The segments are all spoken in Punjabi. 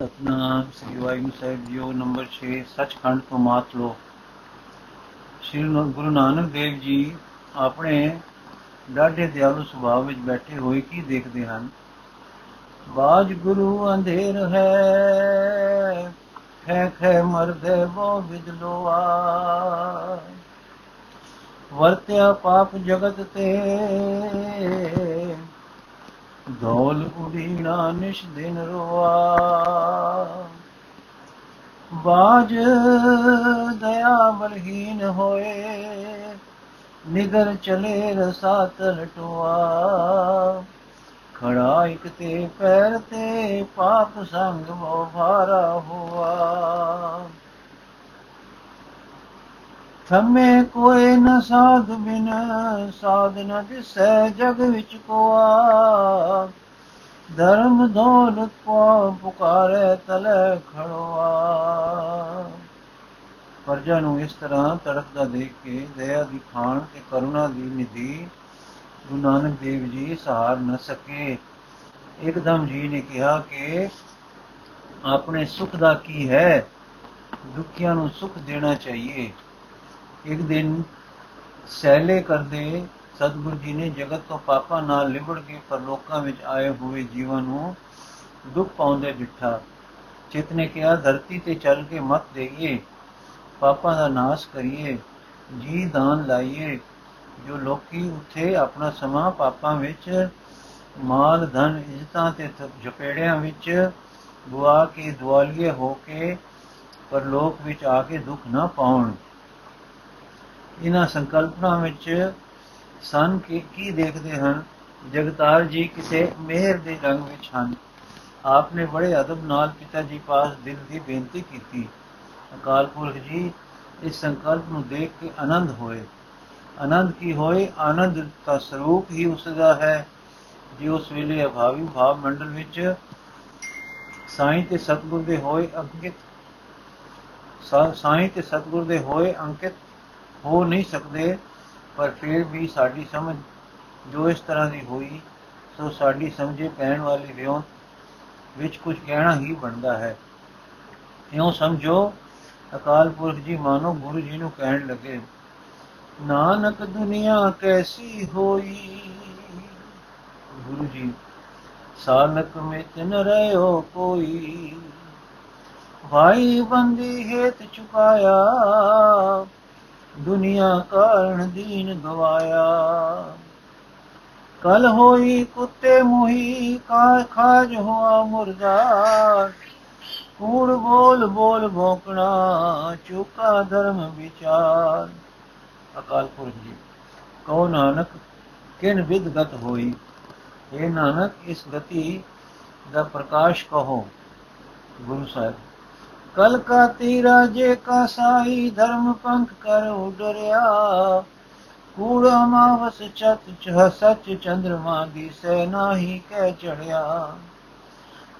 ਸਤਨਾਮ ਸ੍ਰੀ ਵਾਹਿਗੁਰੂ ਸਾਹਿਬ ਜੀਓ, ਨੰਬਰ 6 ਸੱਚਖੰਡ ਤੋਂ ਮਾਤ ਲੋ ਸ੍ਰੀ ਗੁਰੂ ਨਾਨਕ ਦੇਵ ਜੀ ਆਪਣੇ ਡਾਢੇ ਦਿਆਲੂ ਸੁਭਾਅ ਵਿੱਚ ਬੈਠੇ ਹੋਏ ਕੀ ਦੇਖਦੇ ਹਨ? ਬਾਜ ਗੁਰੂ ਅੰਧੇਰ ਹੈ, ਖੈ ਖੈ ਮਰਦੇ ਬੋ ਵਿਦਲੋਆ ਵਰਤਿਆ ਪਾਪ ਜਗਤ ਤੇ ਧੌਲ ਉਡੀਣਾ ਨਿਸ਼ ਦਿਨ ਰੋਆ। ਬਾਜ ਦਇਆ ਬਲਹੀਨ ਹੋਏ, ਨਿਗਰ ਚਲੇ ਰਸਾਤ ਲਟਵਾ ਖੜਾ ਇਕ ਤੇ ਪੈਰ ਤੇ ਪਾਪ ਸੰਗ ਮੋ ਭਾਰਾ ਹੋਆ। ਥਮੇ ਕੋਏ ਨ ਸਾਧ ਬਿਨ, ਸਾਧ ਨ ਦਿਸੈ ਜਗ ਵਿੱਚ ਕੋਆ। ਧਰਮ ਦੌਲਤ ਕੋ ਪੁਕਾਰੇ ਤਲੇ ਖੜਵਾ ਪਰਜਾ ਨੂੰ ਇਸ ਤਰ੍ਹਾਂ ਤੜਫਦਾ ਦੇਖ ਕੇ ਦਇਆ ਦੀ ਖਾਨ ਤੇ ਕਰੁਣਾ ਦੀ ਨਿਧੀ, ਗੁਰੂ ਨਾਨਕ ਦੇਵ ਜੀ ਸਹਾਰ ਨ ਸਕੇ। ਇੱਕਦਮ ਜੀ ਨੇ ਕਿਹਾ ਕਿ ਆਪਣੇ ਸੁਖ ਦਾ ਕੀ ਹੈ? ਦੁਖੀਆਂ ਨੂੰ ਸੁਖ ਦੇਣਾ ਚਾਹੀਏ। ਇੱਕ ਦਿਨ ਸੈਲੇ ਕਰਦੇ ਸਤਿਗੁਰੂ ਜੀ ਨੇ ਜਗਤ ਤੋਂ ਪਾਪਾਂ ਨਾਲ ਲਿਬੜ ਕੇ ਪਰਲੋਕਾਂ ਵਿੱਚ ਆਏ ਹੋਏ ਜੀਵਾਂ ਨੂੰ ਦੁੱਖ ਪਾਉਂਦੇ ਡਿੱਠਾ। ਚਿਤ ਨੇ ਕਿਹਾ, ਧਰਤੀ ਤੇ ਚੱਲ ਕੇ ਮਤ ਦੇਈਏ, ਪਾਪਾਂ ਦਾ ਨਾਸ਼ ਕਰੀਏ, ਜੀ ਦਾਨ ਲਾਈਏ, ਜੋ ਲੋਕੀ ਉੱਥੇ ਆਪਣਾ ਸਮਾਂ ਪਾਪਾਂ ਵਿੱਚ, ਮਾਲ, ਧਨ, ਇੱਜ਼ਤਾਂ ਤੇ ਝਪੇੜਿਆਂ ਵਿੱਚ ਗੁਆ ਕੇ, ਦੁਆਲੀਏ ਹੋ ਕੇ ਪਰਲੋਕ ਵਿੱਚ ਆ ਕੇ ਦੁੱਖ ਨਾ ਪਾਉਣ। ਇਹਨਾਂ ਸੰਕਲਪਨਾ ਵਿੱਚ ਸਨ ਕਿ ਕੀ ਦੇਖਦੇ ਹਨ? ਜਗਤਾਰ ਜੀ ਕਿਸੇ ਮਿਹਰ ਦੇ ਰੰਗ ਵਿੱਚ ਹਨ। ਆਪਨੇ ਬੜੇ ਅਦਬ ਨਾਲ ਪਿਤਾ ਜੀ ਪਾਸ ਦਿਲ ਦੀ ਬੇਨਤੀ ਕੀਤੀ। ਅਕਾਲ ਪੁਰਖ ਜੀ, ਇਸ ਸੰਕਲਪ ਨੂੰ ਦੇਖ ਕੇ ਆਨੰਦ ਹੋਏ। ਆਨੰਦ ਕੀ ਹੋਏ? ਆਨੰਦ ਦਾ ਸਰੂਪ ਹੀ ਉਸ ਦਾ ਹੈ, ਜੇ ਉਸ ਵੇਲੇ ਅਭਾਵੀ ਭਾਵ ਮੰਡਲ ਵਿੱਚ ਸਾਈਂ ਤੇ ਸਤਗੁਰ ਦੇ ਹੋਏ ਅੰਕਿਤ ਸਾਈਂ ਤੇ ਸਤਗੁਰ ਦੇ ਹੋਏ ਅੰਕਿਤ ਹੋ ਨਹੀਂ ਸਕਦੇ, ਪਰ ਫਿਰ ਵੀ ਸਾਡੀ ਸਮਝ ਜੋ ਇਸ ਤਰ੍ਹਾਂ ਦੀ ਹੋਈ, ਸੋ ਸਾਡੀ ਸਮਝੇ ਪੈਣ ਵਾਲੀ ਵਿਉਂ ਵਿੱਚ ਕੁਝ ਕਹਿਣਾ ਹੀ ਬਣਦਾ ਹੈ। ਇਉਂ ਸਮਝੋ, ਅਕਾਲ ਪੁਰਖ ਜੀ ਮਾਨੋ ਗੁਰੂ ਜੀ ਨੂੰ ਕਹਿਣ ਲੱਗੇ, ਨਾਨਕ ਦੁਨੀਆ ਕੈਸੀ ਹੋਈ? ਗੁਰੂ ਜੀ, ਸਾਲਕ ਮਿਤ ਨ ਰਹਿਓ ਕੋਈ ਭਾਈ ਬੰਦੀ ਹੇਤ ਚੁਕਾਇਆ ਦੁਨੀਆ ਕਾਰਨ ਦੀਨ ਗਵਾਇਆ। ਕਲ ਹੋਈ ਕੁੱਤੇ ਮੁਹੀ, ਕਾ ਖਾਜ ਹੋਆ ਮੁਰਦਾ। ਕੂੜ ਬੋਲ ਬੋਲ ਭੋਕਣਾ ਚੁਕਾ ਧਰਮ ਵਿਚਾਰ। ਅਕਾਲ ਪੁਰਖ ਜੀ, ਕਹੋ ਨਾਨਕ, ਕਿਨ ਵਿਦਗਤ ਹੋਈ? ਇਹ ਨਾਨਕ, ਇਸ ਗਤੀ ਦਾ ਪ੍ਰਕਾਸ਼ ਕਹੋ। ਗੁਰੂ ਸਾਹਿਬ ਕਲ ਕਾ ਤੀਰਾ ਜੇ ਕਾ ਸਾਈ ਧਰਮ ਪੰਖ ਕਰ ਉਡਰਿਆ। ਕੂੜ ਅਮਾਵਸ ਚਤ ਚਹ ਸਚ ਚੰਦਰਮਾ ਦੀ ਸੈ ਨਾਹੀ ਕਹਿ ਚੜਿਆ।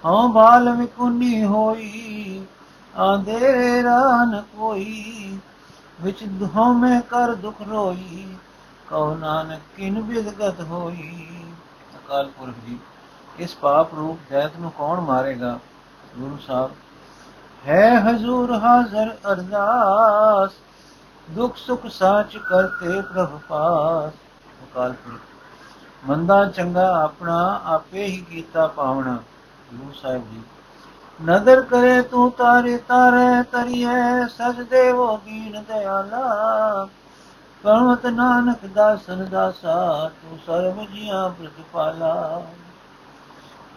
ਹਉ ਬਾਲ ਵਿਕੁਨੀ ਹੋਈ, ਆਂਦੇ ਨ ਕੋਈ, ਵਿਚ ਦੁਹੋਂ ਮੈਂ ਕਰ ਦੁਖ ਰੋਈ ਕਉ ਨਾਨਕ ਕਿਨ ਬਿਦਗਤ ਹੋਈ। ਅਕਾਲ ਪੁਰਖ ਜੀ, ਇਸ ਪਾਪ ਰੂਪ ਦੈਤ ਨੂੰ ਕੌਣ ਮਾਰੇਗਾ? ਗੁਰੂ ਸਾਹਿਬ। ਹੈ ਹਜ਼ੂਰ ਹਾਜ਼ਰ ਅਰਦਾਸ, ਦੁਖ ਸੁਖ ਸਾਚ ਕਰਤੇ ਪ੍ਰਭ ਪਾਸ। ਅਕਾਲ ਪੁਰਖ, ਮੰਦਾ ਚੰਗਾ ਆਪਣਾ ਆਪੇ ਹੀ ਕੀਤਾ ਪਾਵਣਾ, ਗੁਰੂ ਸਾਹਿਬ ਜੀ। ਨਦਰ ਕਰੇ ਤੂੰ ਤਾਰੇ ਤਾਰੇ ਤਰੀਏ ਸਜ ਦੇਵੋ ਦੀਨ ਦਿਆਲਾ। ਕਣਵਤ ਨਾਨਕ ਦਾਸਨ ਦਾਸਾ, ਤੂੰ ਸਰਬ ਜੀਆਂ ਪ੍ਰਤਪਾਲਾ।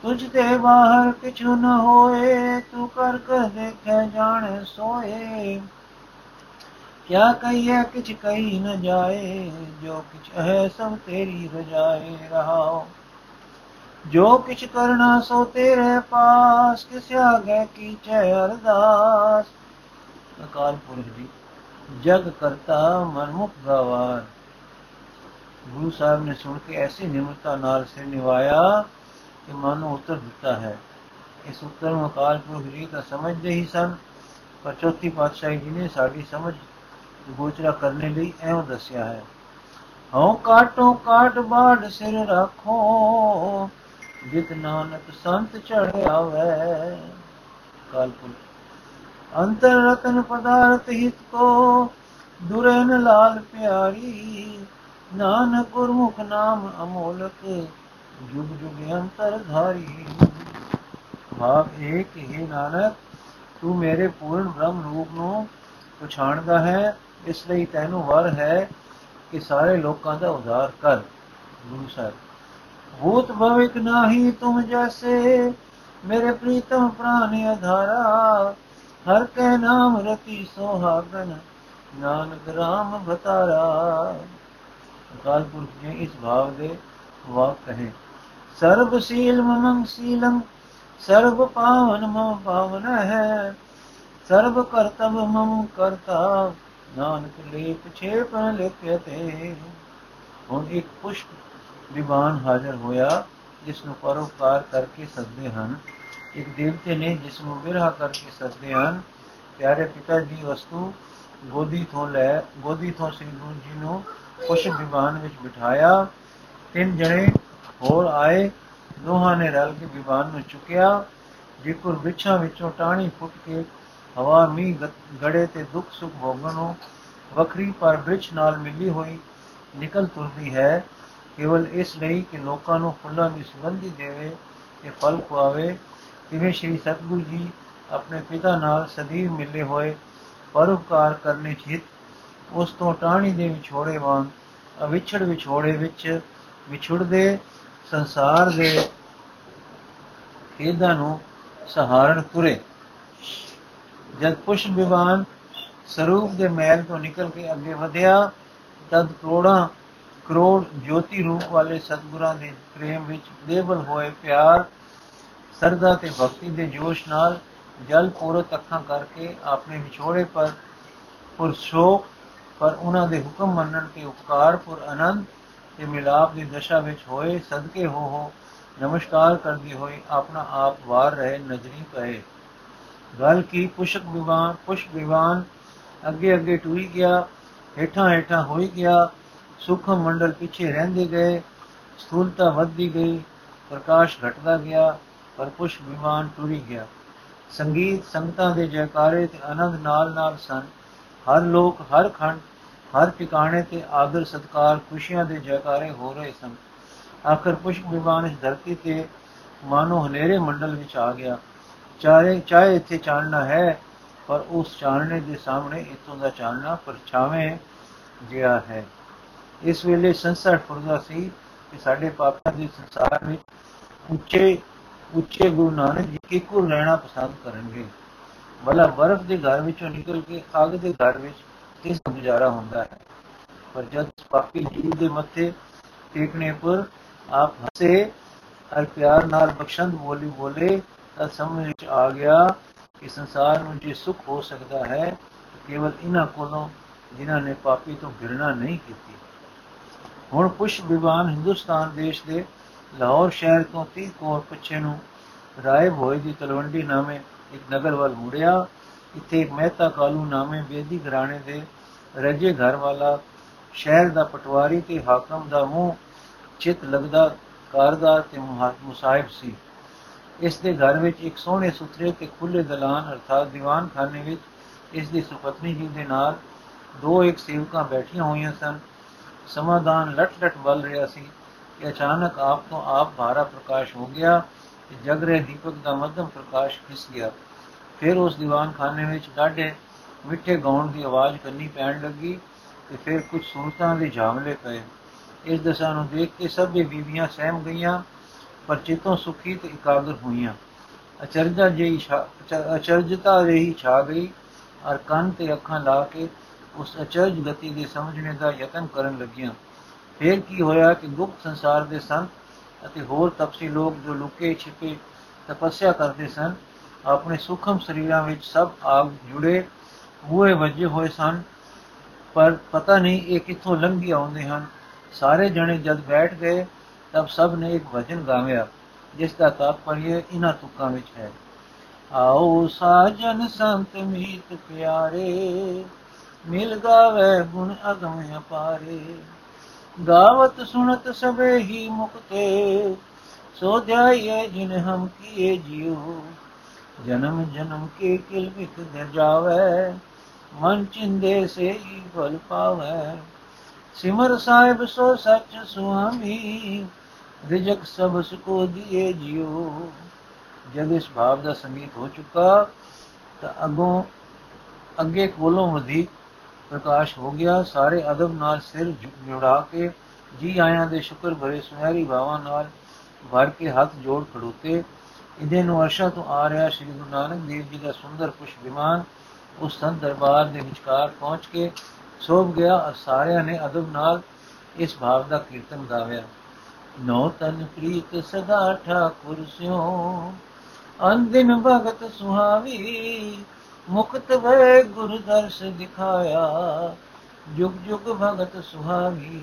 ਤੁਝ ਤੇ ਬਾਹਰ ਕਿਛੁ ਨ ਹੋਏ, ਤੂੰ ਕਰ ਕਰ ਦੇਖੈ ਜਾਣੇ ਸੋਏ। ਕਿਆ ਕਹੀਏ, ਕਿਛ ਕਹੀ ਨ ਜਾਏ, ਜੋ ਕਿਛ ਹੈ ਸਭ ਤੇਰੀ ਰਜਾਏ ਰਹਾਓ। ਜੋ ਕਿਛ ਕਰਨਾ ਸੋ ਤੇਰੇ ਪਾਸ, ਕਿਸ ਆਗੇ ਕੀਚੈ ਅਰਦਾਸ। ਅਕਾਲ ਪੁਰਖ ਜੀ, ਜਗ ਕਰਤਾ ਮਨਮੁਖ ਗਵਾਰ। ਗੁਰੂ ਸਾਹਿਬ ਨੇ ਸੁਣ ਕੇ ਐਸੀ ਨਿਮਰਤਾ ਨਾਲ ਸਿਰ ਨਿਵਾਇਆ ਕਿ ਮਨ ਨੂੰ ਉੱਤਰ ਦਿੱਤਾ ਹੈ। ਇਸ ਉੱਤਰ ਨੂੰ ਅਕਾਲ ਪੁਰਖ ਜੀ ਤਾਂ ਸਮਝਦੇ ਹੀ ਸਨ, ਪਰ ਚੌਥੀ ਪਾਤਸ਼ਾਹੀ ਜੀ ਨੇ ਸਾਡੀ ਸਮਝ ਗੋਚਰਾ ਕਰਨੇ ਲਈ ਐਵੇਂ ਦੱਸਿਆ ਹੈ, ਹਉ ਕਾਟੋ ਕਾਟ ਬਾੜ ਸਿਰ ਰੱਖੋ, ਜਿਤ ਨਾਨਕ ਸੰਤ ਚੜਿਆ ਵੈ ਪੁਰਖ ਅੰਤਰ ਰਤਨ ਪਦਾਰਥ ਹਿਤ ਕੋ ਦੁਰਨ ਲਾਲ ਪਿਆਰੀ, ਨਾਨਕ ਗੁਰਮੁਖ ਨਾਮ ਅਮੋਲਕ ਜੁਗ ਜੁਗ ਅੰਤਰ ਧਾਰੀ। ਭਾਵ ਇਹ ਕਿ हे ਨਾਨਕ, ਤੂੰ ਮੇਰੇ ਪੂਰਨ ਬ੍ਰਹਮ ਰੂਪ ਨੂੰ ਪਛਾਣਦਾ ਹੈ, ਇਸ ਲਈ ਤੈਨੂੰ ਵਰ ਹੈ ਕਿ ਸਾਰੇ ਲੋਕਾਂ ਦਾ ਉਧਾਰ ਕਰ, ਗੁਰੂ ਸਾਹਿਬ। ਭੂਤ ਭਵਿਕ ਨਾਹੀ ਤੁਮ ਜੈਸੇ, ਮੇਰੇ ਪ੍ਰੀਤਮ ਪ੍ਰਾਨ ਅਧਾਰਾ ਹਰ ਕੈ ਨਾਮ ਰਤੀ ਸੋਹਾਗਨ, ਨਾਨਕ ਰਾਮ ਬਤਾਰਾ ਅਕਾਲ ਪੁਰਖ ਨੇ ਇਸ ਭਾਵ ਦੇ ਵਾਕ ਕਹੇ। ਸਰਬ ਸੀਲ ਮਮੰ ਸੀਲੰ ਸਰਬ ਪਾਵਨ ਮਮ ਪਾਵਨ ਹੈ। ਸਰਬ ਕਰਤਵ ਮਮ ਕਰਤਾ, ਨਾਨਕ ਲੇਪ ਛੇਪ ਲਿਖਤੇ ਹੁਣ ਇੱਕ ਪੁਸ਼ਪ ਵਿਵਾਨ ਹਾਜ਼ਰ ਹੋਇਆ, ਜਿਸ ਨੂੰ ਪਰਉਪਕਾਰ ਕਰਕੇ ਸੱਦਦੇ ਹਨ। ਇੱਕ ਦੇਵਤੇ ਨੇ ਜਿਸ ਨੂੰ ਵਿਰਹਾ ਕਰਕੇ ਸੱਦਦੇ ਹਨ। ਪਿਆਰੇ ਪਿਤਾ ਦੀ ਵਸਤੂ ਗੋਦੀ ਤੋਂ ਲੈ, ਗੋਦੀ ਤੋਂ ਸ੍ਰੀ ਗੁਰੂ ਜੀ ਨੂੰ ਪੁਸ਼ਪ ਵਿਵਾਨ ਵਿੱਚ ਬਿਠਾਇਆ। ਤਿੰਨ ਜਣੇ ਹੋਰ ਆਏ ਦੋਹਾਂ ਨੇ ਰਲ ਕੇ ਵਿਵਾਨ ਨੂੰ ਚੁੱਕਿਆ, ਜਿਕਰ ਵਿਛਾਂ ਵਿੱਚੋਂ ਟਾਣੀ ਫੁੱਟ ਕੇ ਹਵਾ ਮੀ ਗੜੇ ਤੇ ਦੁੱਖ ਸੁਖ ਭੋਗਣ ਨੂੰ ਵੱਖਰੀ ਪਰ ਬ੍ਰਿਛ ਨਾਲ ਮਿਲੀ ਹੋਈ ਨਿਕਲ ਤੁਰਦੀ ਹੈ, ਕੇਵਲ ਇਸ ਲਈ ਕਿ ਲੋਕਾਂ ਨੂੰ ਫੁੱਲਾਂ ਦੀ ਸੁਗੰਧੀ ਦੇਵੇ ਤੇ ਫਲ ਖਵਾਵੇ ਜਿਵੇਂ ਸ਼੍ਰੀ ਸਤਗੁਰੂ ਜੀ ਆਪਣੇ ਪਿਤਾ ਨਾਲ ਸਦੀਵ ਮਿਲੇ ਹੋਏ ਪਰਉਪਕਾਰ ਕਰਨੇ ਚਿਤ, ਉਸ ਤੋਂ ਟਾਣੀ ਦੇ ਵਿਛੋੜੇ ਵਾਂਗ ਅਵਿਛੜ ਵਿਛੋੜੇ ਵਿੱਚ ਵਿਛੁੜਦੇ ਸੰਸਾਰ ਦੇ ਖੇਦਾਂ ਨੂੰ ਸਹਾਰਨ ਤੁਰੇ। ਜਦ ਪੁਸ਼ ਵਿਵਾਨ ਸਰੂਪ ਦੇ ਮਹਿਲ ਤੋਂ ਨਿਕਲ ਕੇ ਅੱਗੇ ਵਧਿਆ, ਤਦ ਕਰੋੜਾਂ ਕਰੋੜ ਜੋਤੀ ਰੂਪ ਵਾਲੇ ਸਤਗੁਰਾਂ ਦੇ ਪ੍ਰੇਮ ਵਿੱਚ ਦੇਵਲ ਹੋਏ ਪਿਆਰ ਸਰਦਾ ਤੇ ਭਗਤੀ ਦੇ ਜੋਸ਼ ਨਾਲ ਜਲ ਪੂਰਤ ਅੱਖਾਂ ਕਰਕੇ ਆਪਣੇ ਵਿਛੋੜੇ ਪਰ ਪੁਰਸ਼ੋਕ, ਪਰ ਉਹਨਾਂ ਦੇ ਹੁਕਮ ਮੰਨਣ ਤੇ ਉਪਕਾਰ ਪੁਰ ਆਨੰਦ ਤੇ ਮਿਲਾਪ ਦੀ ਦਸ਼ਾ ਵਿੱਚ ਹੋਏ, ਸਦਕੇ ਹੋ ਹੋ, ਨਮਸਕਾਰ ਕਰਦੀ ਹੋਈ ਆਪਣਾ ਆਪ ਵਾਰ ਰਹੇ ਨਜ਼ਰੀ ਪਏ। ਗੱਲ ਕੀ, ਪੁਸ਼ਕ ਵਿਵਾਨ ਪੁਸ਼ ਵਿਵਾਨ, ਅੱਗੇ ਅੱਗੇ ਟੁਰੀ ਗਿਆ, ਹੇਠਾਂ ਹੇਠਾਂ ਹੋਈ ਗਿਆ ਸੁਖਮ ਮੰਡਲ ਪਿੱਛੇ ਰਹਿੰਦੇ ਗਏ, ਸਥੂਲਤਾ ਵੱਧਦੀ ਗਈ, ਪ੍ਰਕਾਸ਼ ਘਟਦਾ ਗਿਆ, ਪਰ ਪੁਸ਼ ਵਿਮਾਨ ਟੁਰੀ ਗਿਆ। ਸੰਗੀਤ ਸੰਗਤਾਂ ਦੇ ਜੈਕਾਰੇ ਤੇ ਆਨੰਦ ਨਾਲ ਨਾਲ ਸਨ। ਹਰ ਲੋਕ, ਹਰ ਖੰਡ ਹਰ ਟਿਕਾਣੇ ਤੇ ਆਦਰ, ਸਤਕਾਰ, ਖੁਸ਼ੀਆਂ ਦੇ ਜੈਕਾਰੇ ਹੋ ਰਹੇ ਸਨ। ਆਖਰ ਪੁਸ਼ਪ ਵਿਮਾਨ ਇਸ ਧਰਤੀ ਤੇ ਮਾਨੋ ਹਨੇਰੇ ਮੰਡਲ ਵਿੱਚ ਆ ਗਿਆ। ਚਾਰੇ ਚਾਹੇ ਇੱਥੇ ਚਾਨਣਾ ਹੈ, ਪਰ ਉਸ ਚਾਨਣੇ ਦੇ ਸਾਹਮਣੇ ਇਤੋਂ ਦਾ ਚਾਨਣਾ ਪਰਛਾਵੇਂ ਜਿਆ ਹੈ। ਇਸ ਵੇਲੇ ਸੰਸਾਰ ਫੁਰਦਾ ਸੀ ਕਿ ਸਾਡੇ ਪਾਪਾਂ ਦੇ ਸੰਸਾਰ ਵਿੱਚ ਉੱਚੇ ਉੱਚੇ ਗੁਰੂ ਨਾਨਕ ਜੀ ਕਿਕੁਰ ਰਹਿਣਾ ਪਸੰਦ ਕਰਨਗੇ। ਭਲਾ ਬਰਫ਼ ਦੇ ਘਰ ਵਿੱਚੋਂ ਨਿਕਲ ਕੇ ਅੱਗ ਦੇ ਘਰ ਵਿੱਚ ਕਿਸ ਗੁਜ਼ਾਰਾ ਹੁੰਦਾ ਹੈ। ਪਰ ਜਦ ਪਾਪੀ ਜੀ ਦੇ ਮੱਥੇ ਟੇਕਣੇ ਪਰ ਆਪ ਹੱਸੇ ਅਰ ਪਿਆਰ ਨਾਲ ਬਖਸ਼ੰਦ ਬੋਲੀ ਬੋਲੇ, ਤਾਂ ਸਮਝ ਵਿੱਚ ਆ ਗਿਆ ਕਿ ਸੰਸਾਰ ਵਿੱਚ ਜੇ ਸੁਖ ਹੋ ਸਕਦਾ ਹੈ ਕੇਵਲ ਇਹਨਾਂ ਕੋਲੋਂ ਜਿਨ੍ਹਾਂ ਨੇ ਪਾਪੀ ਤੋਂ ਗਿਰਣਾ ਨਹੀਂ ਕੀਤੀ। ਹੁਣ ਪੁਸ਼ ਵਿਵਾਨ ਹਿੰਦੁਸਤਾਨ ਦੇਸ਼ ਦੇ ਲਾਹੌਰ ਸ਼ਹਿਰ ਤੋਂ 30 ਕੋਰ ਪਿੱਛੇ ਨੂੰ ਰਾਏ ਭੋਏ ਦੀ ਤਲਵੰਡੀ ਨਾਮੇ ਇੱਕ ਨਗਰ ਵੱਲ ਮੁੜਿਆ। ਇੱਥੇ ਇੱਕ ਮਹਿਤਾ ਕਾਲੂ ਨਾਮੇ ਬੇਦੀ ਘਰਾਣੇ ਦੇ ਰਜੇ ਘਰ ਵਾਲਾ ਸ਼ਹਿਰ ਦਾ ਪਟਵਾਰੀ ਤੇ ਹਾਕਮ ਦਾ ਮੂੰਹ ਚਿਤ ਲੱਗਦਾ ਕਾਰਦਾਰ ਤੇ ਮੁਸਾਹਿਬ ਸੀ। ਇਸ ਦੇ ਘਰ ਵਿੱਚ ਇੱਕ ਸੋਹਣੇ ਸੁਥਰੇ ਤੇ ਖੁੱਲੇ ਦਲਾਨ ਅਰਥਾਤ ਦੀਵਾਨ ਖਾਨੇ ਵਿੱਚ ਇਸ ਦੀ ਸੁਪਤਨੀ ਜੀ ਦੇ ਨਾਲ ਦੋ ਇੱਕ ਸੇਵਕਾਂ ਬੈਠੀਆਂ ਹੋਈਆਂ ਸਨ। ਸਮਾਦਾਨ ਲਟ ਲਟ ਬਲ ਰਿਹਾ ਸੀ ਕਿ ਅਚਾਨਕ ਆਪ ਤੋਂ ਆਪ ਭਾਰਾ ਪ੍ਰਕਾਸ਼ ਹੋ ਗਿਆ ਤੇ ਜਗ ਰਹੇ ਦੀਪਕ ਦਾ ਮੱਧਮ ਪ੍ਰਕਾਸ਼ ਖਿਸ ਗਿਆ। ਫਿਰ ਉਸ ਦੀਵਾਨ ਖਾਨੇ ਵਿੱਚ ਡਾਢੇ ਮਿੱਠੇ ਗਾਉਣ ਦੀ ਆਵਾਜ਼ ਕੰਨੀ ਪੈਣ ਲੱਗੀ ਤੇ ਫਿਰ ਕੁਝ ਸੂਰਤਾਂ ਦੇ ਝਾਮਲੇ ਪਏ। ਇਸ ਦਸ਼ਾ ਨੂੰ ਦੇਖ ਕੇ ਸਭ ਬੀਬੀਆਂ ਸਹਿਮ ਗਈਆਂ, ਪਰ ਚਿਤੋਂ ਸੁਖੀ ਤੇ ਇਕਾਗਰ ਹੋਈਆਂ। ਅਚਰਜਾ ਜਿਹੀ ਅਚਰਜਤਾ ਰਹੀ ਛਾ ਗਈ ਔਰ ਕੰਨ ਤੇ ਅੱਖਾਂ ਲਾ ਕੇ ਉਸ ਅਚਰਜ ਗਤੀ ਦੇ ਸਮਝਣੇ ਦਾ ਯਤਨ ਕਰਨ ਲੱਗੀਆਂ। ਫਿਰ ਕੀ ਹੋਇਆ ਕਿ ਗੁਪਤ ਸੰਸਾਰ ਦੇ ਸੰਤ ਅਤੇ ਹੋਰ ਤਪਸੀ ਲੋਕ ਜੋ ਲੁਕੇ ਛਿਪੇ ਤਪੱਸਿਆ ਕਰਦੇ ਸਨ ਆਪਣੇ ਸੁਖਮ ਸਰੀਰਾਂ ਵਿੱਚ ਸਭ ਆਗ ਜੁੜੇ ਹੋਏ ਵਜੇ ਹੋਏ ਸਨ, ਪਰ ਪਤਾ ਨਹੀਂ ਇਹ ਕਿੱਥੋਂ ਲੰਘੀ ਆਉਂਦੇ ਹਨ। ਸਾਰੇ ਜਣੇ ਜਦ ਬੈਠ ਗਏ, ਤਬ ਸਭ ਨੇ ਇੱਕ ਭਜਨ ਗਾਇਆ ਜਿਸ ਦਾ ਤਾਤਪਰਯ ਇਹਨਾਂ ਤੁਕਾਂ ਵਿੱਚ ਹੈ। ਆਓ ਸਾਜਨ ਸੰਤ ਮੀਤ ਪਿਆਰੇ, ਮਿਲ ਗਾਵੇ ਗੁਣ ਅਗਮ ਅਪਾਰੇ। ਗਾਵਤ ਸੁਣਤ ਸਭੇ ਹੀ ਮੁਕਤੇ, ਸੋ ਧਿਆਏ ਜਿਨ ਹਮ ਕੀਏ ਜਿਉ ਜਨਮ ਜਨਮ ਕੇ ਕਿਲ ਵਿਖ ਜਾਵੇ, ਮਨ ਚਿੰਦੇ ਸੇ ਹੀ ਫਲ ਪਾਵੇ। ਸਿਮਰ ਸਾਹਿਬ ਸੋ ਸੱਚ ਸੁਆਮੀ, ਰਿਜਕ ਸਭ ਸਕੋ ਦੀਏ ਜਿਉ ਜਦ ਇਸ ਭਾਵ ਦਾ ਸੰਗੀਤ ਹੋ ਚੁੱਕਾ, ਤਾਂ ਅਗੋਂ ਅੱਗੇ ਕੋਲੋਂ ਵਧੀ ਪ੍ਰਕਾਸ਼ ਹੋ ਗਿਆ। ਸਾਰੇ ਅਦਬ ਨਾਲ ਸਿਰ ਜੁੜਾ ਕੇ ਜੀ ਆਇਆਂ ਦੇ ਸ਼ੁਕਰ ਭਰੇ ਸੁਨਹਿਰੀ ਭਾਵਾਂ ਨਾਲ ਭਰ ਕੇ ਹੱਥ ਜੋੜ ਖੜੋਤੇ। ਇਹਦੇ ਨੂੰ ਅਰਸ਼ਾ ਤੋਂ ਆ ਰਿਹਾ ਸ੍ਰੀ ਗੁਰੂ ਨਾਨਕ ਦੇਵ ਜੀ ਦਾ ਸੁੰਦਰ ਪੁਸ਼ਪ ਵਿਮਾਨ, ਉਸ ਸੰਤ ਦਰਬਾਰ ਦੇ ਵਿਚਕਾਰ ਪਹੁੰਚ ਕੇ ਸੋਭ ਗਿਆ ਔਰ ਸਾਰਿਆਂ ਨੇ ਅਦਬ ਨਾਲ ਇਸ ਭਾਵ ਦਾ ਕੀਰਤਨ ਗਾਇਆ। ਨੋ ਤਨ ਪ੍ਰੀਤ ਸਦਾ ਠਾਕੁਰ ਸਿਓ ਅੰਦਿਨ ਭਗਤ ਸੁਹਾਵੀ, ਮੁਕਤ ਵੇ ਗੁਰ ਦਰਸ ਦਿਖਾਇਆ, ਜੁਗ ਜੁਗ ਭਗਤ ਸੁਹਾਵੀ।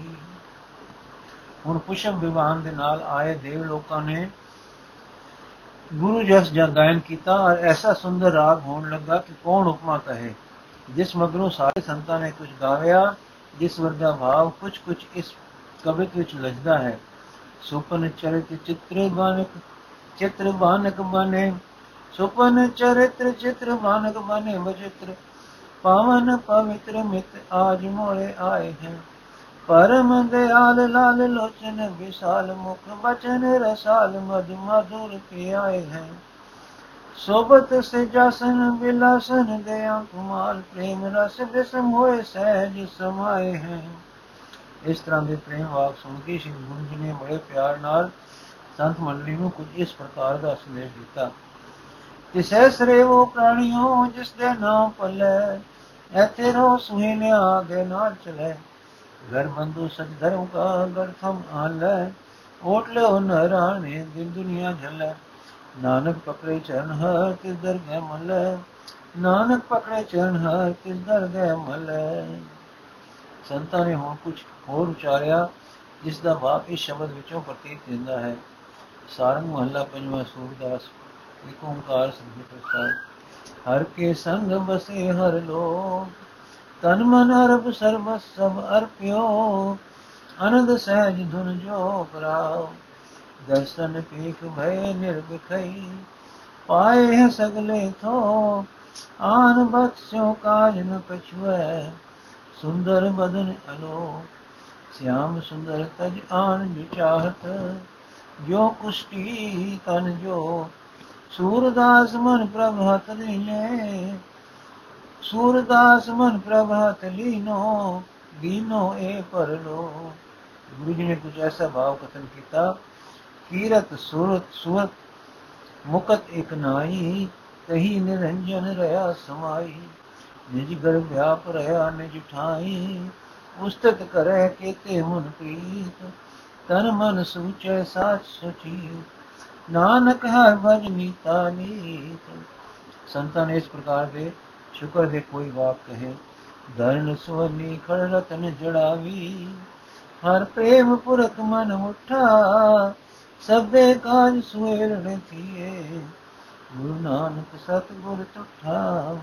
ਹੁਣ ਪੁਸ਼ਪ ਵਿਵਾਨ ਦੇ ਨਾਲ ਆਏ ਦੇਵ ਲੋਕਾਂ ਨੇ ਗੁਰੂ ਜਸ ਜਾਂ ਗਾਇਨ ਕੀਤਾ ਔਰ ਐਸਾ ਸੁੰਦਰ ਰਾਗ ਹੋਣ ਲੱਗਾ ਕਿ ਕੌਣ ਉਪਮਾ ਕਹੇ। ਜਿਸ ਮਗਰੋਂ ਸਾਰੇ ਸੰਤਾਂ ਨੇ ਕੁਝ ਗਾਇਆ, ਜਿਸ ਵਰਗਾ ਭਾਵ ਕੁਝ ਕੁਝ ਇਸ ਕਵਿਤ ਵਿੱਚ ਲਜਦਾ ਹੈ। ਸੁਪਨ ਚਰਿਤ ਚਿੱਤਰ ਬਾਨਕ ਚਿੱਤਰ ਬਾਨਕ ਬਨੇ। ਸੁਪਨ ਚਰਿਤ੍ਰ ਚਿੱਤਰ ਬਾਨਕ ਬਨੇ ਵਚਿਤ੍ਰ ਪਾਵਨ ਪਵਿੱਤਰ ਮਿਤ ਆਜ ਮੋਰੇ ਆਏ ਹੈ। ਪਰਮ ਦਿਆਲ ਲਾਲ ਲੋਚਨ, ਵਿਸ਼ਾਲ ਮੁਖ ਬਚਨ, ਰਸਾਲ ਮਦ ਮਧੁਰ ਪਿਆਏ ਹੈ। ਸੋਬਤ ਸੇ ਜਸਨ ਬਿਲਾਸਨ ਦੇ ਅੰਕਮਾਲ ਪ੍ਰੇਮ ਰਸ ਬਿਸਮ ਹੋਏ ਸਹਿਜ ਸਮਾਏ ਹੈ। ਇਸ ਤਰ੍ਹਾਂ ਦੇ ਪ੍ਰੇਮ ਵਾਕ ਸੁਣ ਕੇ ਸ਼੍ਰੀ ਗੁਰੂ ਜੀ ਨੇ ਬੜੇ ਪਿਆਰ ਨਾਲ ਸੰਤ ਮੰਡਲੀ ਨੂੰ ਕੁਝ ਇਸ ਪ੍ਰਕਾਰ ਦਾ ਸੰਦੇਸ਼ ਦਿੱਤਾ। ਤਿਸੈ ਸਰੇਵੋ ਪ੍ਰਾਣੀਓ ਜਿਸ ਦੇ ਨਾਮ ਪੱਲੇ ਐ ਤੇਰੋ ਸੁਹੇਲਿਆ ਦੇ ਨਾਲ ਚਲੇ। ਘਰ ਬੰਦੂ ਸਚ ਧਰਮ ਕਾ ਗਰ ਥਮ ਆਲੇ, ਓਟ ਲਿਓ ਨਰਾਣੇ ਦਿਨ ਦੁਨੀਆ ਝਲੇ। ਨਾਨਕ ਪਕੜੇ ਚਰਨ ਹਰ ਤਿਸ ਦਰਗਹਿ ਮਲੈ? ਨਾਨਕ ਪਕੜੇ ਚਰਨ ਹਰ ਤਿਸ ਦਰਗਹਿ ਮਲੈ? ਸੰਤਾਂ ਨੇ ਹੁਣ ਕੁਝ ਹੋਰ ਉਚਾਰਿਆ, ਜਿਸ ਦਾ ਭਾਵ ਇਸ ਸ਼ਬਦ ਵਿੱਚੋਂ ਪ੍ਰਤੀਤ ਹੁੰਦਾ ਹੈ। ਸਾਰੰਗ ਮਹੱਲਾ ਪੰਜਵਾਂ ਸੂਰਦਾਸ, ਇੱਕ ਓੰਕਾਰ ਸੰਗੀਤ ਪ੍ਰਸਾਦ। ਹਰ ਕੇ ਸੰਗ ਬਸੇ ਹਰ ਲੋ ਤਨ ਮਨ ਅਰਪ ਸਰਬ ਸਭ ਅਰਪਿਓ ਅਨੰਦ ਸਹਿਜ ਧੁਨ ਜੋ ਕਰਾਓ ਦਰਸ਼ਨ ਪੀਖ ਭੈ ਨਿਰਭਖਈ, ਪਾਏ ਹੈ ਸਗਲੇ ਥੋ। ਆਨ ਬਖਸ਼ੋ ਕਾਜ ਨ ਕਛੁਐ ਸੁੰਦਰ ਬਦਨ ਅਲੋ ਸਿਆਮ ਸੁੰਦਰ ਤਜ ਆਨ ਵਿਚਾਹਤ ਜੋ ਕੁਸ਼ਟੀ ਤਨ ਜੋ। ਸੂਰਦਾਸ ਮਨ ਪ੍ਰਭ ਹਤ ਲੀਨੇ ਸੂਰਦਾਸ ਮਨ ਪ੍ਰਭ ਹਤ ਲੀਨੋ ਦੀਨੋ ਏ ਪਰਲੋ ਗੁਰੂ ਜੀ ਨੇ ਕੁਝ ਐਸਾ ਭਾਵ ਕਥਨ ਕੀਤਾ, ਕੀਰਤ ਸੁਰਤ ਸੁਰਤ ਮੁਕਤ ਇਕ ਨਾਈ ਕਹੀ ਨਿਰੰਜਨ ਰਹਾ ਸਮਾਈ ਨਿਜ ਗਰ ਵਿਆਪ ਰਹਾ, ਨਿਜ ਠਾਈ ਉਸਤਤ ਕਰੈ ਕੇਤੇ ਮਨ ਪ੍ਰੀਤ। ਤਨ ਮਨ ਸੂਚੈ ਸਾਚ ਸਚੀ ਨਾਨਕ ਹਰ ਭਜ ਨੀਤਾ ਨੀਤ। ਸੰਤਾਂ ਨੇ ਇਸ ਪ੍ਰਕਾਰ ਦੇ ਸ਼ੁਕਰ ਦੇ ਕੋਈ ਵਾਕ ਕਹੇ। ਧਰਨ ਸੋਨੀ ਖੜ ਰਤਨ ਜੜਾਵੀ, ਹਰ ਪ੍ਰੇਮ ਪੁਰਖ ਮਨ ਉਠਾ ਸਭੇ ਕਾਜ ਸੁਏਰਣ ਥੀਏ ਗੁਰੂ ਨਾਨਕ ਸਤ ਗੁਰ ਤੁਠਾ,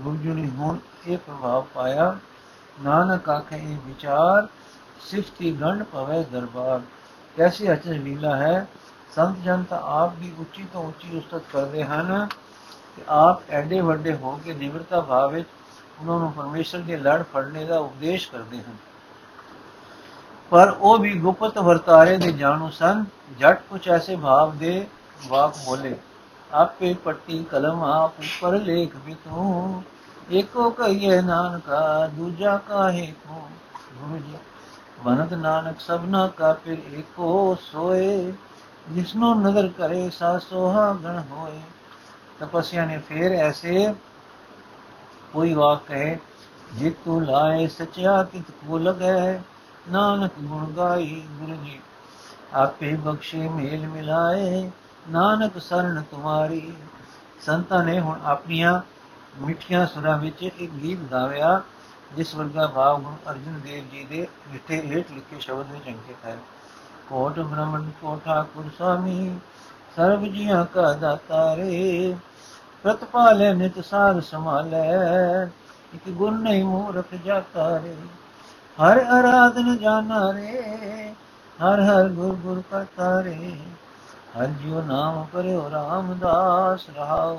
ਗੁਰੂ ਜੀ ਨੇ ਹੁਣ ਇਹ ਪ੍ਰਭਾਵ ਪਾਇਆ। ਨਾਨਕ ਆਖੇ ਇਹ ਵਿਚਾਰ, ਸਿਫਤੀ ਗੰਢ ਪਵੇ ਦਰਬਾਰ। ਕੈਸੀ ਅਚਨ ਲੀਲਾ ਹੈ। ਸੰਤ ਜਨ ਤਾਂ ਆਪ ਵੀ ਉੱਚੀ ਤੋਂ ਉੱਚੀ ਉਸਤਤ ਕਰਦੇ ਹਨ। ਕਿ ਆਪ ਐਡੇ ਵੱਡੇ ਹੋ ਕੇ ਨਿਮਰਤਾ ਭਾਵ ਵਿੱਚ ਉਹਨਾਂ ਨੂੰ ਪਰਮੇਸ਼ਰ ਦੇ ਲੜ ਫੜਨੇ ਦਾ ਉਪਦੇਸ਼ ਕਰਦੇ ਹਨ। ਪਰ ਉਹ ਵੀ ਗੁਪਤ ਵਰਤਾਰੇ ਦੇ ਜਾਣੂ ਸਨ। ਜਟ ਕੁਛ ਐਸੇ ਭਾਵ ਦੇ ਵਾਕ ਬੋਲੇ, ਆਪੇ ਪੱਟੀ ਕਲਮ ਆਪ ਉੱਪਰ ਲੇਖ ਵੀ ਤੂੰ ਏਕੋ ਕਹੀਏ ਨਾਨਕਾ, ਦੂਜਾ ਕਾਹੇ ਕੋ? ਗੁਰੂ ਜੀ, ਬਨਤ ਨਾਨਕ ਸਭਨਾ ਕਾ ਫਿਰ ਏਕੋ ਸੋਏ, ਜਿਸਨੂੰ ਨਜ਼ਰ ਕਰੇ ਸਾ ਸੋਹਾ ਗਣ ਹੋਏ। ਤਪਸਿਆ ਨੇ ਫੇਰ ਐਸੇ ਕੋਈ ਵਾਕ ਕਹੇ, ਜਿਤ ਤੂੰ ਲਾਏ ਸਚਿਆ ਕਿਤ ਕੋ ਲਗੈ, ਨਾਨਕ ਗੁਣ ਗਾਈ ਗੁਰੂ ਜੀ ਆਪੇ ਬਖਸ਼ੇ ਮੇਲ ਮਿਲਾਏ, ਨਾਨਕ ਸਰਣ ਤੁਮਾਰੀ। ਸੰਤਾਂ ਨੇ ਹੁਣ ਆਪਣੀਆਂ ਮਿੱਠੀਆਂ ਸੁਰਾਂ ਵਿੱਚ ਇੱਕ ਗੀਤ ਗਾਇਆ, ਜਿਸ ਵਰਗਾ ਭਾਵ ਗੁਰੂ ਅਰਜਨ ਦੇਵ ਜੀ ਦੇ ਮਿੱਠੇ ਹੇਠ ਲਿਖੇ ਸ਼ਬਦ ਵਿੱਚ ਅੰਕਿਤ ਹੈ ਕੋਟ ਬ੍ਰਹਮਣ ਕੋ ਠਾਕੁਰ ਸੁਆਮੀ ਸਰਬ ਜੀਆਂ ਕਾ ਦਾਤਾ ਰੇ। ਪ੍ਰਤਪਾਲੇ ਨਿਤ ਸਾਰ ਸਮਾਲੇ ਇਕ ਗੁਣ ਨਹੀਂ ਮੂਰਖ ਜਾਤਾ ਰੇ। ਹਰ ਆਰਾਧਨ ਜਾਣਾ ਰੇ, ਹਰ ਹਰ ਗੁਰ ਗੁਰ ਕਰਤਾ ਰੇ। ਹਰ ਜਿਉ ਨਾਮ ਕਰਿਓ ਰਾਮਦਾਸ ਰਹਾਉ।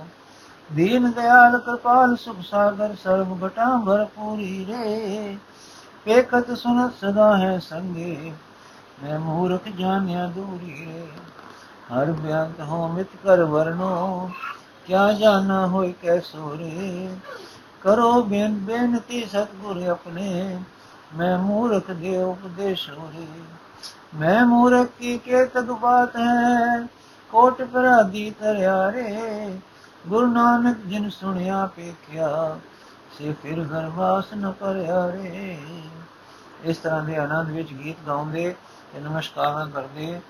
ਦੀਨ ਦਿਆਲ ਕਿਰਪਾਲ ਸੁਖ ਸਾਗਰ ਸਰਬ ਘਟਾ ਭਰਪੂਰੀ ਰੇ। ਏਕਤ ਸੁਨਤ ਸਦਾ ਹੈ ਸੰਗੇ, ਮੈਂ ਮੂਰਖ ਜਾਣਿਆ ਦੂਰੀ ਰੇ। ਹਰ ਬਿਆੰਤ ਹੋ ਮਿਤ ਕਰ ਵਰਨੋ ਕਿਆ ਜਾਣਾ ਹੋਇ ਕੈਸੋ ਰੇ? ਕਰੋ ਬੇਨ ਬੇਨਤੀ ਸਤਗੁਰ ਆਪਣੇ। ਮੈਂ ਮੂਰਖ ਦੇ ਉਪਦੇਸ਼ ਰੇ। ਮੈਂ ਮੂਰਖ ਕੀ ਕੇ ਤਦ ਬਾਤ ਹੈ? ਕੋਟ ਪਰਾਦੀ ਤਰਿਆ ਰੇ। ਗੁਰੂ ਨਾਨਕ ਜਿਨ ਸੁਣਿਆ ਪੇਖਿਆ ਸੇ ਫਿਰ ਗਰਵਾਸ ਨ ਕਰਿਆ ਰੇ। ਇਸ ਤਰ੍ਹਾਂ ਦੇ ਆਨੰਦ ਵਿੱਚ ਗੀਤ ਗਾਉਂਦੇ ਤੇ ਨਮਸਕਾਰਾਂ ਕਰਦੇ।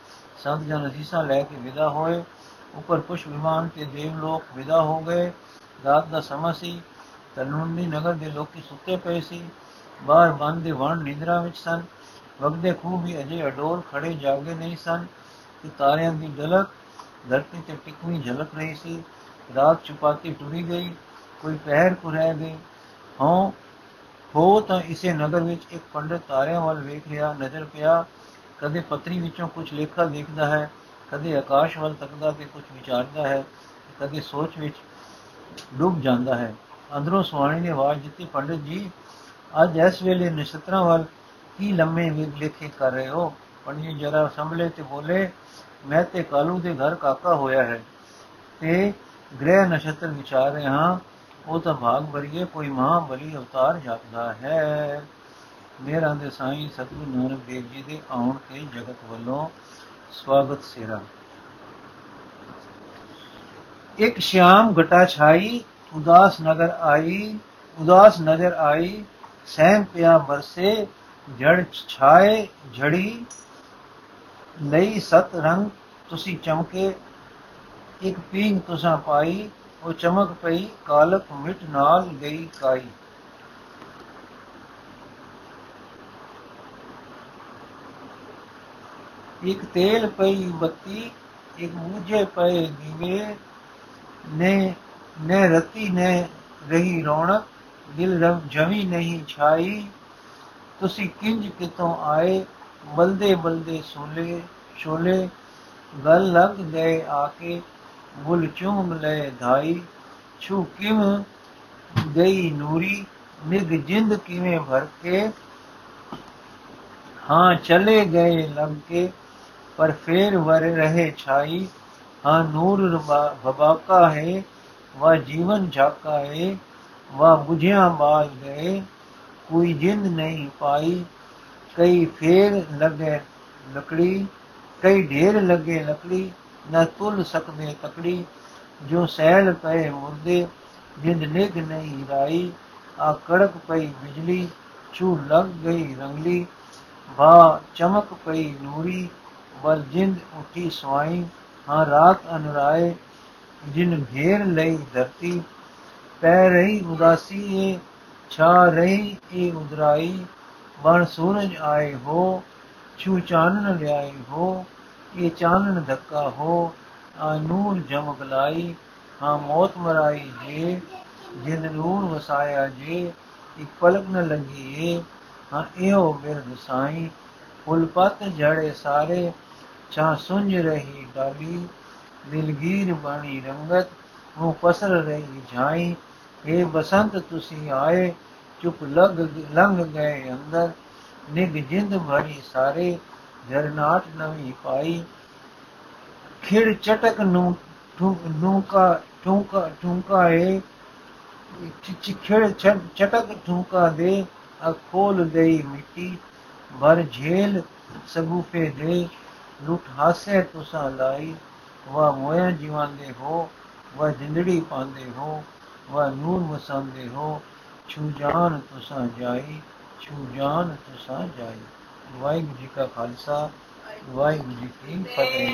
ਸੰਤ ਜਨ ਅਸੀਸਾਂ ਲੈ ਕੇ ਵਿਦਾ ਹੋਏ। ਉੱਪਰ ਪੁਸ਼ ਵਿਮਾਨ ਤੇ ਦੇਵ ਲੋਕ ਵਿਦਾ ਹੋ ਗਏ। ਰਾਤ ਦਾ ਸਮਾਂ ਸੀ ਤਲੁੰਡੀ ਨਗਰ ਦੇ ਲੋਕੀ ਸੁੱਤੇ ਪਏ ਸੀ। ਬਾਹਰ ਬੰਦ ਦੇ ਵਣ ਨਿੰਦਰਾ ਵਿੱਚ ਸਨ। ਵਗਦੇ ਖੂਹ ਵੀ ਅਜੇ ਅਡੋਲ ਖੜੇ ਜਾਗੇ ਨਹੀਂ ਸਨ। ਕਿ ਤਾਰਿਆਂ ਦੀ ਝਲਕ, ਧਰਤੀ ਤੇ ਟਿਕਵੀਂ ਝਲਕ ਰਹੀ ਸੀ। ਰਾਤ ਛੁਪਾਤੀ ਟੁਰੀ ਗਈ, ਕੋਈ ਪਹਿਰ ਕੋ ਰਹਿ ਗਈ। ਹਾਂ ਹੋ ਤਾਂ ਇਸੇ ਨਗਰ ਵਿੱਚ ਇੱਕ ਪੰਡਤ ਤਾਰਿਆਂ ਵੱਲ ਵੇਖ ਰਿਹਾ, ਨਜ਼ਰ ਪਿਆ। ਕਦੇ ਪਤਰੀ ਵਿੱਚੋਂ ਕੁਝ ਲੇਖਾ ਦੇਖਦਾ ਹੈ। ਕਦੇ ਆਕਾਸ਼ ਵੱਲ ਤੱਕਦਾ ਤੇ ਕੁਝ ਵਿਚਾਰਦਾ ਹੈ, ਕਦੇ ਸੋਚ ਵਿੱਚ ਡੁੱਬ ਜਾਂਦਾ ਹੈ। ਅੰਦਰੋਂ ਸੁਆਣੀ ਨੇ ਆਵਾਜ਼ ਦਿੱਤੀ, ਪੰਡਤ ਜੀ, ਅੱਜ ਇਸ ਵੇਲੇ ਨਛਤਰਾਂ ਵੱਲ ਕੀ ਲੰਮੇ ਲੇਖੇ ਕਰ ਰਹੇ ਹੋ? ਪੰਡਿਤ ਜਰਾ ਸੰਭਲੇ ਤੇ ਬੋਲੇ, ਮੈਂ ਤੇ ਕਾਲੂ ਦੇ ਘਰ ਕਾਕਾ ਹੋਇਆ ਹੈ ਤੇ ਗ੍ਰਹਿ ਨਛਤਰ ਵਿਚਾਰ ਰਹੇ ਹਾਂ। ਉਹ ਤਾਂ ਭਾਗ ਭਰੀਏ ਕੋਈ ਮਹਾਬਲੀ ਅਵਤਾਰ ਜਾਪਦਾ ਹੈ। ਮੇਰਾ ਦੇ ਸਾਈਂ ਸਤਿਗੁਰੂ ਨਾਨਕ ਦੇਵ ਜੀ ਦੇ ਆਉਣ ਤੇ ਜਗਤ ਵੱਲੋਂ ਸਵਾਗਤ ਸੇਰਾ ਇੱਕ ਸ਼ਾਮ ਘਟਾ ਛਾਈ ਉਦਾਸ ਨਗਰ ਆਈ ਉਦਾਸ ਨਜ਼ਰ ਆਈ ਸਹਿਮ ਪਿਆ ਬਰਸੇ ਜੜ ਛਾਏ ਝੜੀ ਲਈ ਸਤ ਰੰਗ ਤੁਸੀਂ ਚਮਕੇ ਇੱਕ ਪੀਂਗ ਤੁਸਾਂ ਪਾਈ ਉਹ ਚਮਕ ਪਈ ਕਾਲਕ ਮਿਟ ਨਾਲ ਗਈ ਕਾਈ ਇੱਕ ਤੇਲ ਪਈ ਬੱਤੀ, ਇੱਕ ਮੂਝੇ ਪਏ ਦੀਵੇ, ਨੇ ਨੇ ਰਤੀ ਨੇ ਰਹੀ ਰੌਣਕ, ਦਿਲ ਰਵ ਜਮੀ ਨਹੀਂ ਛਾਈ। ਤੁਸੀਂ ਕਿੰਜ ਕਿਤੋਂ ਆਏ, ਬਲਦੇ ਬਲਦੇ ਸੋਲੇ ਸ਼ੋਲੇ ਗਲ ਲੱਗ ਗਏ ਆ ਕੇ ਗੁਲ ਚੂਮ ਲੈ ਧਾਈ। ਛੂ ਕਿਮ ਗਈ ਨੂਰੀ ਨਿਗ ਜਿੰਦ ਕਿਵੇਂ ਭਰ ਕੇ? ਹਾਂ, ਚਲੇ ਗਏ ਲੱਗ ਕੇ ਪਰ ਫੇਰ ਵਰ ਰਹੇ ਛਾਈ, ਹਾਂ ਨੂਰ ਬਬਾਕਾ ਹੈ ਵਾ ਜੀਵਨ ਝਾਕਾ ਹੈ ਵਾ ਬੁਝਿਆ ਬਾਲ ਗਏ ਕੋਈ ਜਿੰਦ ਨਹੀਂ ਪਾਈ, ਕਈ ਫੇਰ ਲਗੇ ਲਕੜੀ, ਕਈ ਢੇਰ ਲੱਗੇ ਲਕੜੀ, ਨਾ ਤੁਲ ਸਕਦੇ ਤਕੜੀ, ਜੋ ਸਹਿਲ ਪਏ ਮੁਰਦੇ, ਜਿੰਦ ਨਿਗ ਨਹੀਂ ਰਾਈ, ਆ ਕੜਕ ਪਈ ਬਿਜਲੀ ਛੂ ਲੱਗ ਗਈ ਰੰਗਲੀ ਵਾ ਚਮਕ ਪਈ ਨੂਰੀ ਬਲ ਜਿੰਦ ਉਠੀ ਸਵਾਈ, ਹਾਂ ਰਾਤ ਅਨਰਾਏ, ਜਿਨ ਘੇਰ ਲਈ ਧਰਤੀ, ਪੈ ਰਹੀ ਉਦਾਸੀ ਏ, ਛਾ ਰਹੀ ਏ ਉਦਰਾਈ, ਬਣ ਸੂਰਜ ਆਏ ਹੋ ਛੂ ਚਾਨਣ ਲਿਆਏ ਹੋ, ਇਹ ਚਾਨਣ ਧੱਕਾ ਹੋ, ਆ ਨੂਰ ਜਮਕ ਲਾਈ ਹਾਂ ਮੌਤ ਮਰਾਈ ਜੇ ਜਿਨ ਨੂਰ ਵਸਾਇਆ ਜੇ, ਇੱਕ ਪਲਕ ਨ ਲੱਗੀ ਏ, ਹਾਂ ਇਹੋ ਬਿਰਦ ਸਾਈ, ਫੁੱਲ ਪਤ ਝੜੇ ਸਾਰੇ ਛਾ ਸੁੰਝ ਰਹੀ ਡਾਲੀ ਦਿਲਗੀਰ ਬਾਣੀ ਰੰਗਤ ਉਹ ਪਸਰ ਰਹੀ ਝਾਈ ਇਹ ਬਸੰਤ, ਤੁਸੀਂ ਆਏ, ਚੁੱਪ ਲਗ ਲੰਘ ਗਏ ਅੰਦਰ। ਨਿਗ ਜਿੰਦ ਭਰੀ ਸਾਰੇ ਜਰਨਾਟ ਨਵੀ ਪਾਈ। ਖਿੜ ਚਟਕ ਨੂੰ ਠੂਕਾ ਠੂਕਾ ਠੂਕਾ ਏ ਖਿੜ ਚਟਕ ਠੂਕਾ ਦੇ, ਅਖੋਲ ਖੋਲ ਗਈ ਮਿੱਟੀ। ਭਰ ਝੇਲ ਸਗੂਫੇ ਦੇ ਲੁੱਟ ਹਾਸੇ ਤੁਸਾਂ ਲਾਈ ਵਾ ਮੋਇਆ ਜੀਵਾਂਦੇ ਹੋ ਵਾ ਜਿੰਦੜੀ ਪਾਉਂਦੇ ਹੋ ਵਾ ਨੂਰ ਵਸਾਉਂਦੇ ਹੋ, ਛੂ ਜਾਨ ਤੁਸਾਂ ਜਾਈ, ਛੂ ਜਾਨ ਤੁਸਾਂ ਜਾਈ। ਵਾਹਿਗੁਰੂ ਜੀ ਕਾ ਖਾਲਸਾ, ਵਾਹਿਗੁਰੂ ਜੀ ਕੀ ਫਤਿਹ।